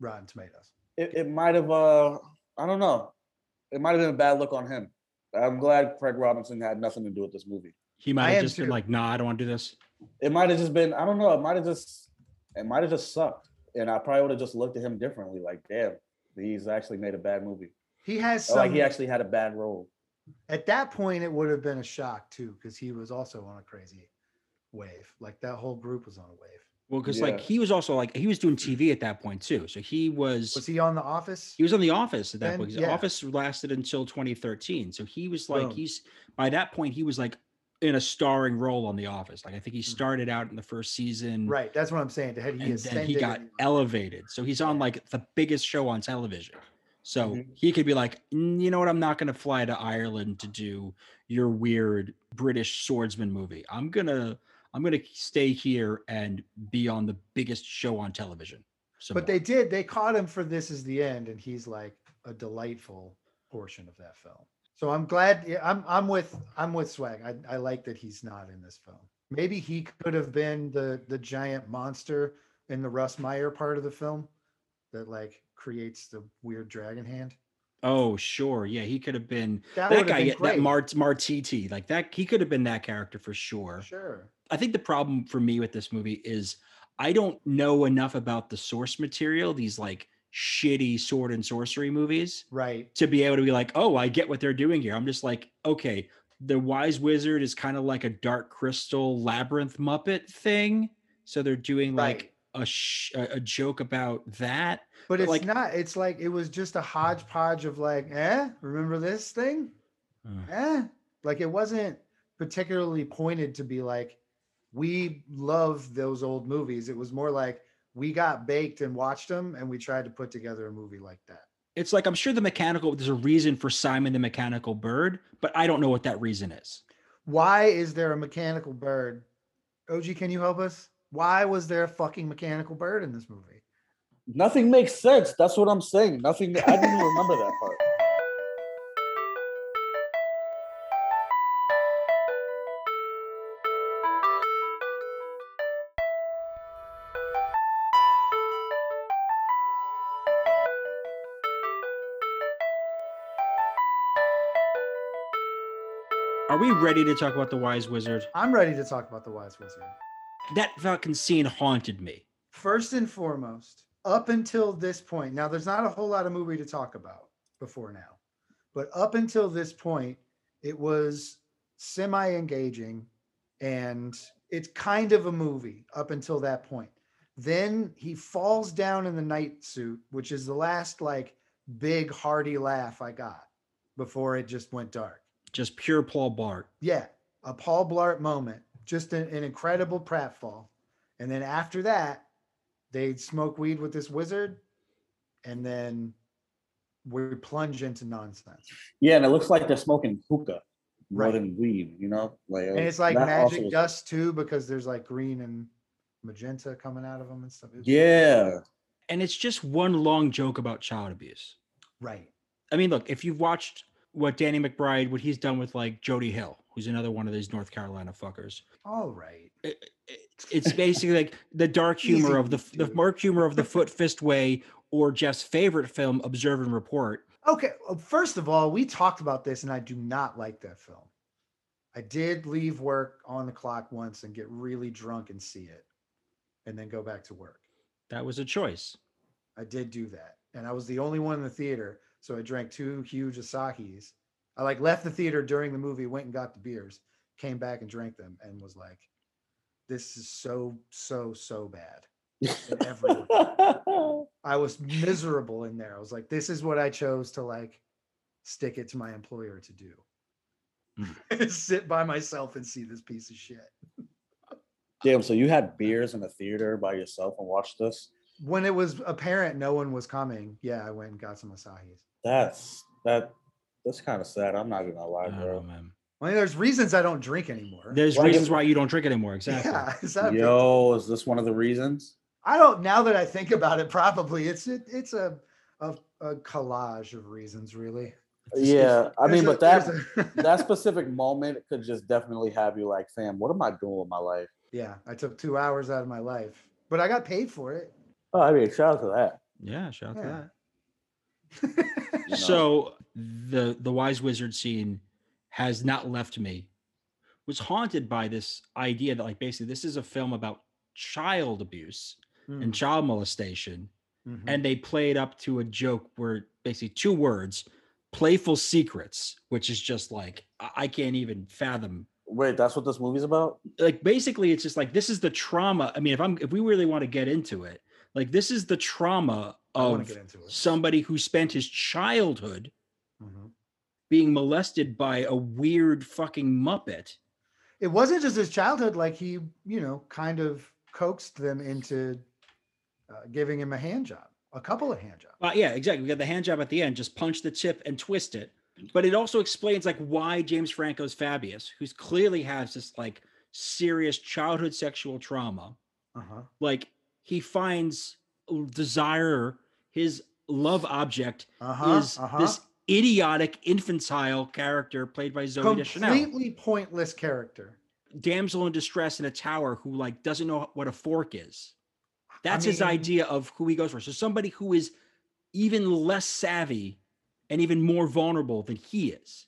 Rotten Tomatoes. It, it might have. Uh, I don't know. It might have been a bad look on him. I'm glad Craig Robinson had nothing to do with this movie. He might have am just been too. like, nah, I don't want to do this. It might have just been. I don't know. It might have just. It might have just sucked, and I probably would have just looked at him differently. Like, damn, he's actually made a bad movie. He has some. like he actually had a bad role. at that point, it would have been a shock too, because he was also on a crazy wave. Like that whole group was on a wave. Well, because like he was also like he was doing TV at that point too. So he was Was he on The Office? he was on the office at that Then, point. The yeah. office lasted until 2013. So he was like Boom. he's by that point he was like in a starring role on the office. Like I think he Mhm. started out in the first season. Right. That's what I'm saying. He and then he got and- elevated. So he's on like the biggest show on television. So Mhm. he could be like, "Mm, you know what? I'm not going to fly to Ireland to do your weird British swordsman movie. I'm gonna, I'm gonna stay here and be on the biggest show on television. So, But they did. They caught him for "This Is the End," and he's like a delightful portion of that film. So I'm glad. I'm. I'm with. I'm with Swag. I, I like that he's not in this film. Maybe he could have been the the giant monster in the Russ Meyer part of the film, that like creates the weird dragon hand. Oh sure, yeah, he could have been That, that, guy, been that. Mart Martiti, like that. He could have been that character for sure. Sure. I think the problem for me with this movie is I don't know enough about the source material, these like shitty sword and sorcery movies, Right. to be able to be like, oh, I get what they're doing here. I'm just like, okay, the wise wizard is kind of like a dark crystal labyrinth muppet thing. So they're doing like Right. A, sh- a joke about that. But But, it's like- not. It's like it was just a hodgepodge of like, eh, remember this thing? Uh, eh, like it wasn't particularly pointed to be like we love those old movies. It was more like we got baked and watched them, and we tried to put together a movie like that. It's like I'm sure the mechanical there's a reason for Simon the Mechanical Bird, but I don't know what that reason is. Why is there a mechanical bird? OG, can you help us? Why was there a fucking mechanical bird in this movie? Nothing makes sense. That's what I'm saying. Nothing. I didn't remember that part. Are we ready to talk about the wise wizard? I'm ready to talk about the Wise Wizard. That fucking scene haunted me. First and foremost, up until this point, now there's not a whole lot of movie to talk about before now, but up until this point, it was semi engaging and it's kind of a movie up until that point. Then he falls down in the night suit, which is the last like big hearty laugh I got before it just went dark. Just pure Paul Blart. Yeah, a Paul Blart moment, just an, an incredible pratfall. And then after that, they smoke weed with this wizard, and then we plunge into nonsense. Yeah, and it looks like they're smoking hookah more Right. than weed. You know, like And it's uh, like that also magic dust too, because there's like green and magenta coming out of them and stuff. It's- Yeah, And it's just one long joke about child abuse. right. I mean, look, if you've watched what Danny McBride, what he's done with like Jody Hill, who's another one of these North Carolina fuckers, All right. it- it- it's basically like the dark humor of the the dark humor of the Foot Fist Way or Jeff's favorite film, Observe and Report. Okay. uh, First of all, we talked about this, and I do not like that film. I did leave work on the clock once and get really drunk and see it, and then go back to work. That was a choice. I did do that. And I was the only one in the theater. So I drank two huge Asahis. I like left the theater during the movie, went and got the beers, came back and drank them, and was like, this is so, so, so bad. in. I was miserable in there. I was like, this is what I chose to like stick it to my employer to do. Hmm. Sit by myself and see this piece of shit. damn. So you had beers in the theater by yourself and watched this? When it was apparent no one was coming, yeah, I went and got some Asahis. That's that. That's kind of sad. I'm not gonna lie, I know, bro. man. I mean, there's reasons I don't drink anymore. There's Why reasons why you don't drink anymore. Exactly. Yeah, is that a big Yo, is this one of the reasons? I don't. Now that I think about it, probably it's it, it's a, a a collage of reasons, really. Yeah, I mean, There's a- but that a- that specific moment could just definitely have you like, fam, what am I doing with my life? yeah, I took two hours out of my life, but I got paid for it. Oh, I mean, shout out to that. Yeah, shout out Yeah. to You know? So the the wise wizard scene has not left me. Was haunted by this idea that like basically this is a film about child abuse Mm, and child molestation, mhm. and they played up to a joke where basically two words, playful secrets, which is just like I, can't even fathom Wait, that's what this movie's about? like basically it's just like this is the trauma i mean if i'm if we really want to get into it like this is the trauma of get into it. somebody who spent his childhood Mhm. being molested by a weird fucking muppet It wasn't just his childhood; like he, you know, kind of coaxed them into uh, giving him a hand job, a couple of hand jobs. uh, yeah exactly we got the hand job at the end just punch the tip and twist it but it also explains like why james franco's fabius who's clearly has this like serious childhood sexual trauma Uh-huh. like he finds desire his love object Uh-huh. is uh-huh. this idiotic infantile character played by Zooey Deschanel, completely pointless character. damsel in distress in a tower who like doesn't know what a fork is. That's his mean- idea of who he goes for. So somebody who is even less savvy and even more vulnerable than he is.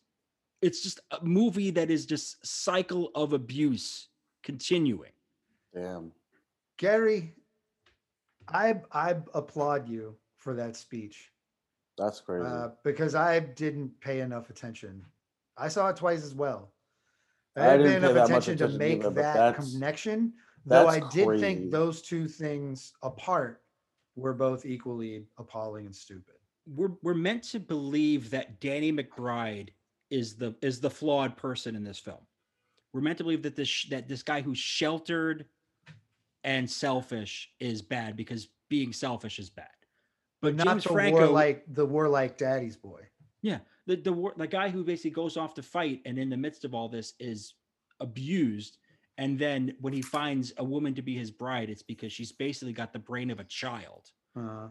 It's just a movie that is just cycle of abuse continuing. Damn. Gary, I I applaud you for that speech That's crazy. uh, because I didn't pay enough attention. I saw it twice as well. I I didn't didn't pay pay enough that much attention to make either, but that connection. Though I did crazy. think those two things apart were both equally appalling and stupid. We're we're meant to believe that Danny McBride is the is the flawed person in this film. We're meant to believe that this that this guy who's sheltered and selfish is bad because being selfish is bad. But Not James the Franco, warlike, the warlike daddy's boy. yeah, the the war, the guy who basically goes off to fight and in the midst of all this is abused, and then when he finds a woman to be his bride, it's because she's basically got the brain of a child. Uh,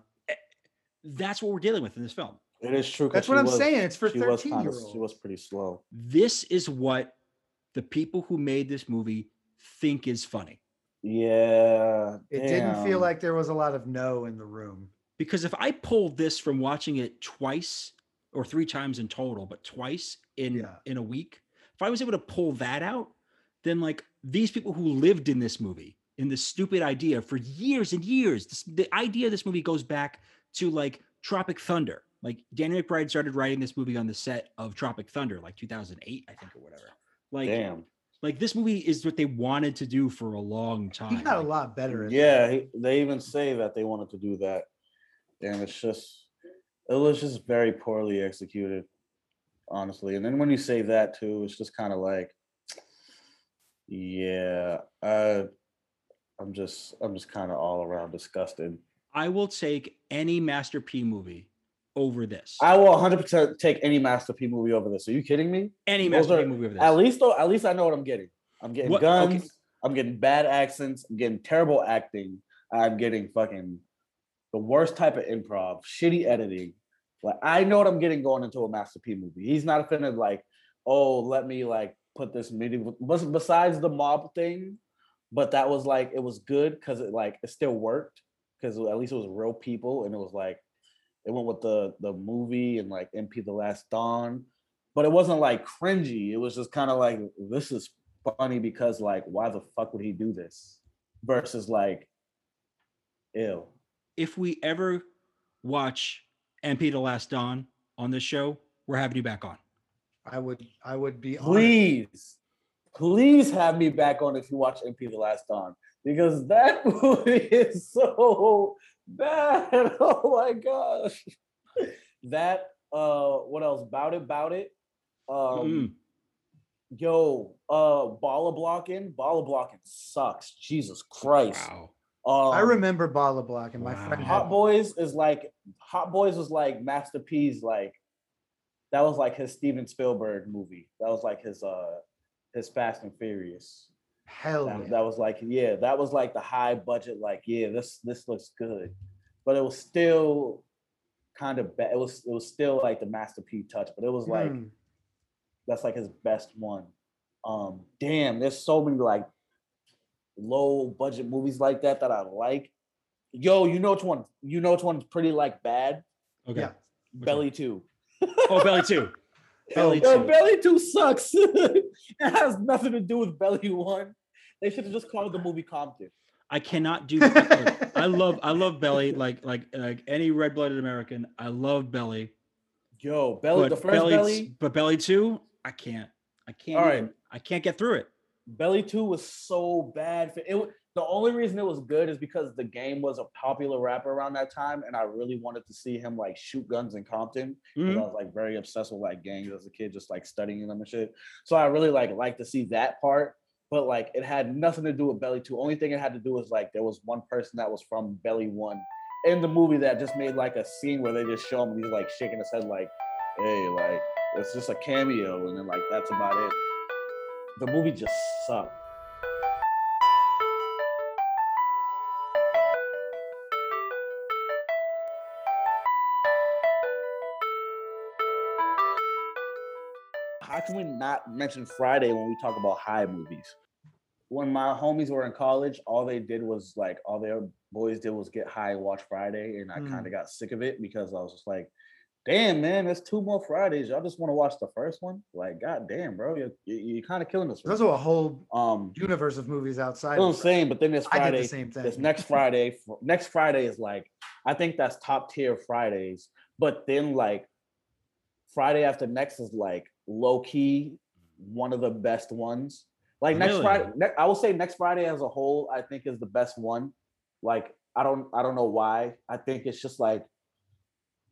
That's what we're dealing with in this film. It is true. that's what I'm was- saying. It's for 13 kinda- year She was pretty slow. This is what the people who made this movie think is funny. Yeah. It didn't feel like there was a lot of no in the room. Because if I pulled this from watching it twice or three times in total, but twice in Yeah. in a week, if I was able to pull that out, then like these people who lived in this movie, in this stupid idea for years and years, this, the idea of this movie goes back to like Tropic Thunder. Like Danny McBride started writing this movie on the set of Tropic Thunder, like 2008, I think, or whatever. Like, Damn. Like this movie is what they wanted to do for a long time. He got a lot better. At Yeah, he, they even say that they wanted to do that, and it's just it was just very poorly executed, honestly. And then when you say that too, it's just kind of like, yeah, uh, I'm just I'm just kind of all around disgusted. I will take any Master P movie over this. I will 100% take any Master P movie over this. Are you kidding me? any those Master P movie over this. At least though, at least I know what I'm getting. I'm getting What- guns. okay. I'm getting bad accents. I'm getting terrible acting. I'm getting fucking the worst type of improv, shitty editing. Like I know what I'm getting going into a Master P movie. He's not offended. Like, oh, let me like put this meeting. Besides the mob thing, but that was like it was good because it like it still worked because at least it was real people and it was like it went with the the movie and like MP The Last Don but it wasn't like cringy. It was just kind of like this is funny because like why the fuck would he do this? Versus like, ill. if we ever watch MP The Last Don on this show, we're having you back on. I would I would be honored. Please, please have me back on if you watch MP The Last Don because that movie is so bad. Oh my gosh. That uh, what else? Bout it, bout it. Um, Mm. yo, uh, baller blocking, baller blocking sucks. Jesus Christ. Wow. Um, I remember Bala Block and my Wow. friend Hot Boys is like Hot Boys was like Master P's like that was like his Steven Spielberg movie. That was like his uh his Fast and Furious. Hell that, yeah. that was like yeah that was like the high budget like yeah this this looks good but it was still kind of bad it was it was still like the master p touch but it was like Hmm. that's like his best one um damn there's so many like low budget movies like that that i like yo you know which one you know which one's pretty like bad Okay. Yeah. belly 2 Oh, Belly two. Belly Yo, two. belly 2 sucks it has nothing to do with belly 1 they should have just called the movie compton I cannot do. look, I love I love Belly like like like any red blooded American. I love Belly. Yo, belly, But the first Belly, belly, but Belly two, I can't. I can't. All right. even- I can't get through it. belly two was so bad. For, it the only reason it was good is because the game was a popular rapper around that time, and I really wanted to see him like shoot guns in Compton. 'cause Mhm. I was like very obsessed with like gangs as a kid, just like studying them and shit. So I really like like to see that part. But like it had nothing to do with Belly Two. Only thing it had to do was like there was one person that was from Belly One in the movie that just made like a scene where they just show him he's like shaking his head like, hey, like it's just a cameo, and then like that's about it. The movie just sucked. How can we not mention Friday when we talk about high movies? When my homies were in college, all they did was like all their boys did was get high and watch Friday, and I Mm. kind of got sick of it because I was just like, "Damn, man, there's two more Fridays. Y'all just want to watch the first one? Like, god damn, bro, you're, you're kind of killing us." There's a whole Um, universe of movies outside. that's what I'm saying, but then this Friday, the same thing. this next Friday, next Friday is like, I think that's top tier Fridays. But then like Friday after next is like low key one of the best ones. Like next Really? Friday, ne- I will say next Friday as a whole, I think is the best one. Like I don't, I don't know why. I think it's just like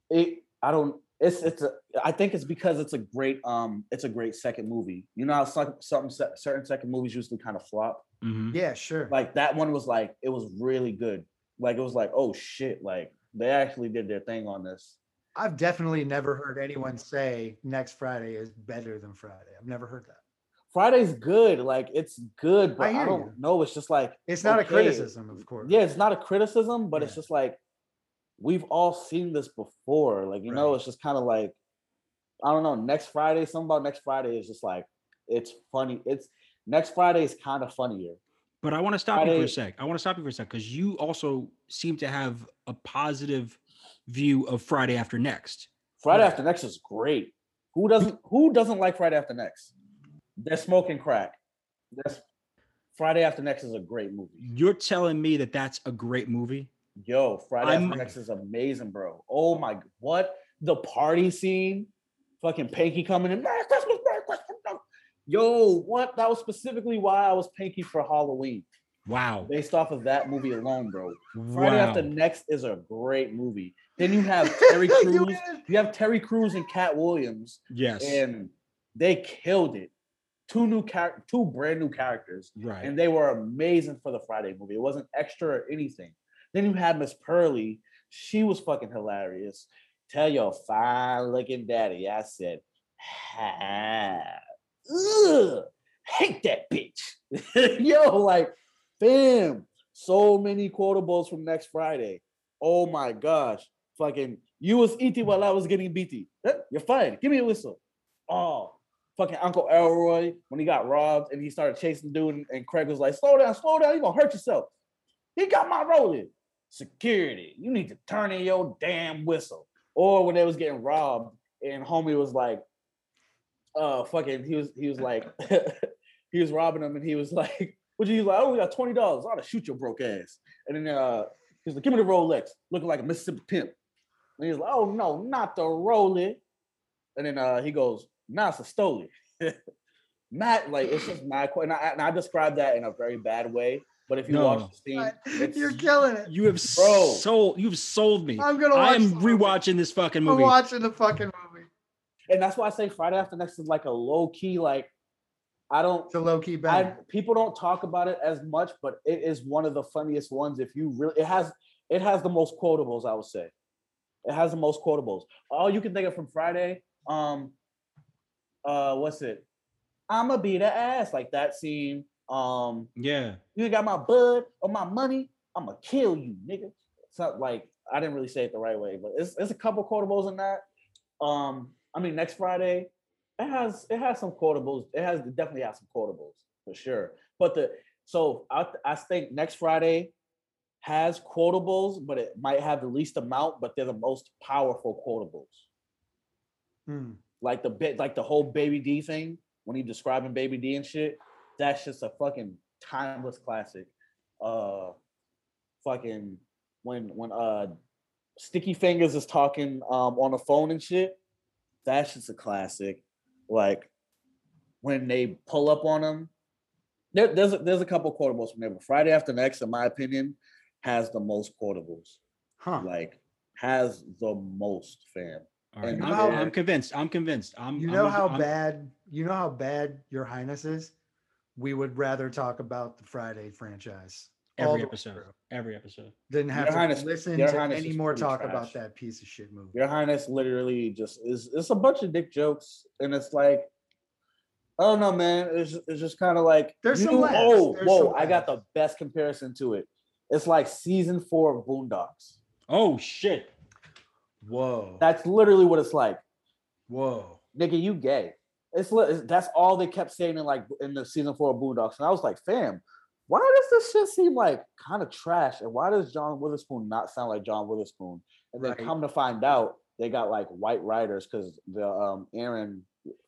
it. I don't. It's it's a. I think it's because it's a great um. It's a great second movie. You know how some some se- certain second movies usually kind of flop Mhm. Yeah, sure. like that one was like it was really good like it was like oh shit like they actually did their thing on this I've definitely never heard anyone say next Friday is better than Friday. I've never heard that. friday's good like it's good but I i, don't you. know it's just like It's not Okay. a criticism, of course. yeah it's not a criticism but it's just like we've all seen this before like you know it's just kind of like i don't know next friday something about next friday is just like it's funny it's next friday is kind of funnier But I want to stop you for a sec. I want to stop you for a sec because you also seem to have a positive view of Friday After Next. friday Right. after next is great who doesn't who doesn't like friday after next they're smoking crack that's friday after next is a great movie You're telling me that that's a great movie? Yo, Friday I'm- After Next is amazing, bro. Oh my, what the party scene? Fucking Pinky coming in. Merry Christmas, Merry Christmas. no." Yo, what? That was specifically why I was Pinky for Halloween, Wow. based off of that movie alone, bro. Friday After Next is a great movie. Then you have Terry You Crews. you have Terry Crews and Katt Williams, Yes. and they killed it. Two new char- two brand new characters right. and they were amazing for the Friday movie. It wasn't extra or anything. Then you had Miss Pearly. She was fucking hilarious. Tell your fine looking daddy. I said, ha, ugh, hate that bitch. Yo, like, bam. So many quotables from next Friday. Oh my gosh. Fucking, you was eating while I was getting beaty. You're fine. Give me a whistle. Oh, fucking Uncle Elroy when he got robbed and he started chasing dude and, Craig was like, slow down, slow down, you're gonna hurt yourself. He got my rolling. Security, you need to turn in your damn whistle. Or when they was getting robbed and homie was like, uh fucking, he was he was like, he was robbing them and he was like, what you like? Oh, we got twenty dollars. I to shoot your broke ass. And then uh he's like, give me the Rolex, looking like a Mississippi pimp. And he's like, oh no, not the Rolex. And then uh he goes, nah, it's a Stoli. Matt, like it's just mad. qu- And I, and I described that in a very bad way. But if you No. watch the scene, But it's, You're killing it. you have Bro. sold. You've sold me. I'm gonna I am the movie. rewatching this fucking movie. I'm watching the fucking movie. and that's why I say Friday After Next is like a low key. Like I don't, It's a low key I bang. people don't talk about it as much, but it is one of the funniest ones. If you really, it has it has the most quotables. I would say it has the most quotables. All you can think of from Friday, um, uh, what's it? I'ma beat the ass like that scene. Um, Yeah. you got my bud or my money, I'ma kill you, nigga. It's not like I didn't really say it the right way, but it's it's a couple quotables in that. Um, I mean, next Friday, it has it has some quotables. It has it definitely has some quotables for sure. But the so I I think next Friday has quotables, but it might have the least amount, but they're the most powerful quotables. Hmm. Like the bit, like the whole Baby D thing when he describing Baby D and shit. That's just a fucking timeless classic. Uh, fucking when when uh Sticky Fingers is talking um on the phone and shit. That's just a classic. Like when they pull up on him. There, there's a, there's a couple quotables from there, but Friday After Next, in my opinion, has the most portables. Huh. Like has the most, fam. All right. I'm, how- I'm convinced. I'm convinced. I'm. You I'm know how I'm- bad you know how bad your highness is? We would rather talk about the Friday franchise. Every episode. Every episode. Than have Your to Highness- listen Your to Highness any more talk trash. about that piece of shit movie. Your Highness literally just is it's a bunch of dick jokes, and it's like, I don't know, man. It's it's just kind of like There's some you- laughs, Oh, there's whoa! some I got the best comparison to it. It's like season four of Boondocks. Oh shit. Whoa. That's literally what it's like. Whoa. Nigga, you gay. It's, li- it's that's all they kept saying in like in the season four of Boondocks, and I was like, fam, why does this shit seem like kind of trash? And why does John Witherspoon not sound like John Witherspoon? And then Right. come to find out, they got like white writers because the um Aaron.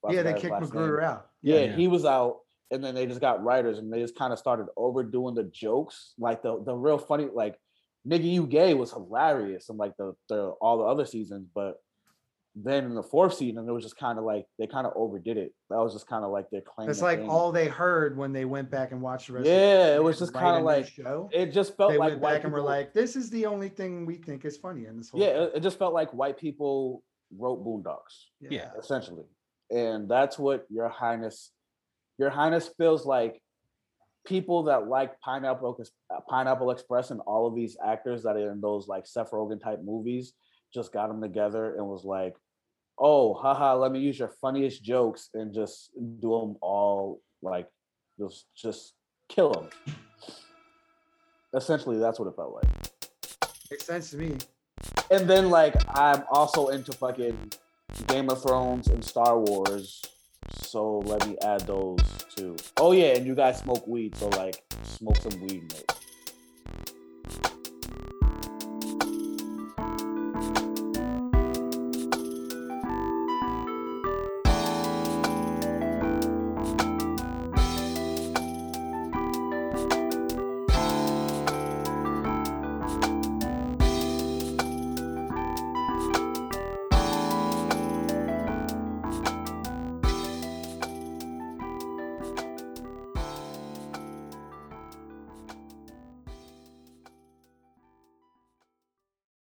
Yeah, they kicked last name. McGruder out. Yeah, Yeah. he was out, and then they just got writers, and they just kind of started overdoing the jokes, like the the real funny, like "nigga you gay" was hilarious, and like the the all the other seasons, but then in the fourth season, it was just kind of like they kind of overdid it. That was just kind of like their claim. It's like fame. all they heard when they went back and watched the rest. Yeah, of it was just kinda like- show. It just felt They like went white back and were like, "This is the only thing we think is funny in this whole." yeah, thing." it, it just felt like white people wrote Boondocks. Yeah. essentially. And that's what your highness, your highness feels like people that like Pineapple Pineapple Express and all of these actors that are in those like Seth Rogen type movies just got them together and was like, "Oh, haha, let me use your funniest jokes and just do them all like just just kill them." Essentially, that's what it felt like. Makes sense to me. And then like I'm also into fucking Game of Thrones and Star Wars. So let me add those too. Oh yeah, and you guys smoke weed, so like smoke some weed, mate.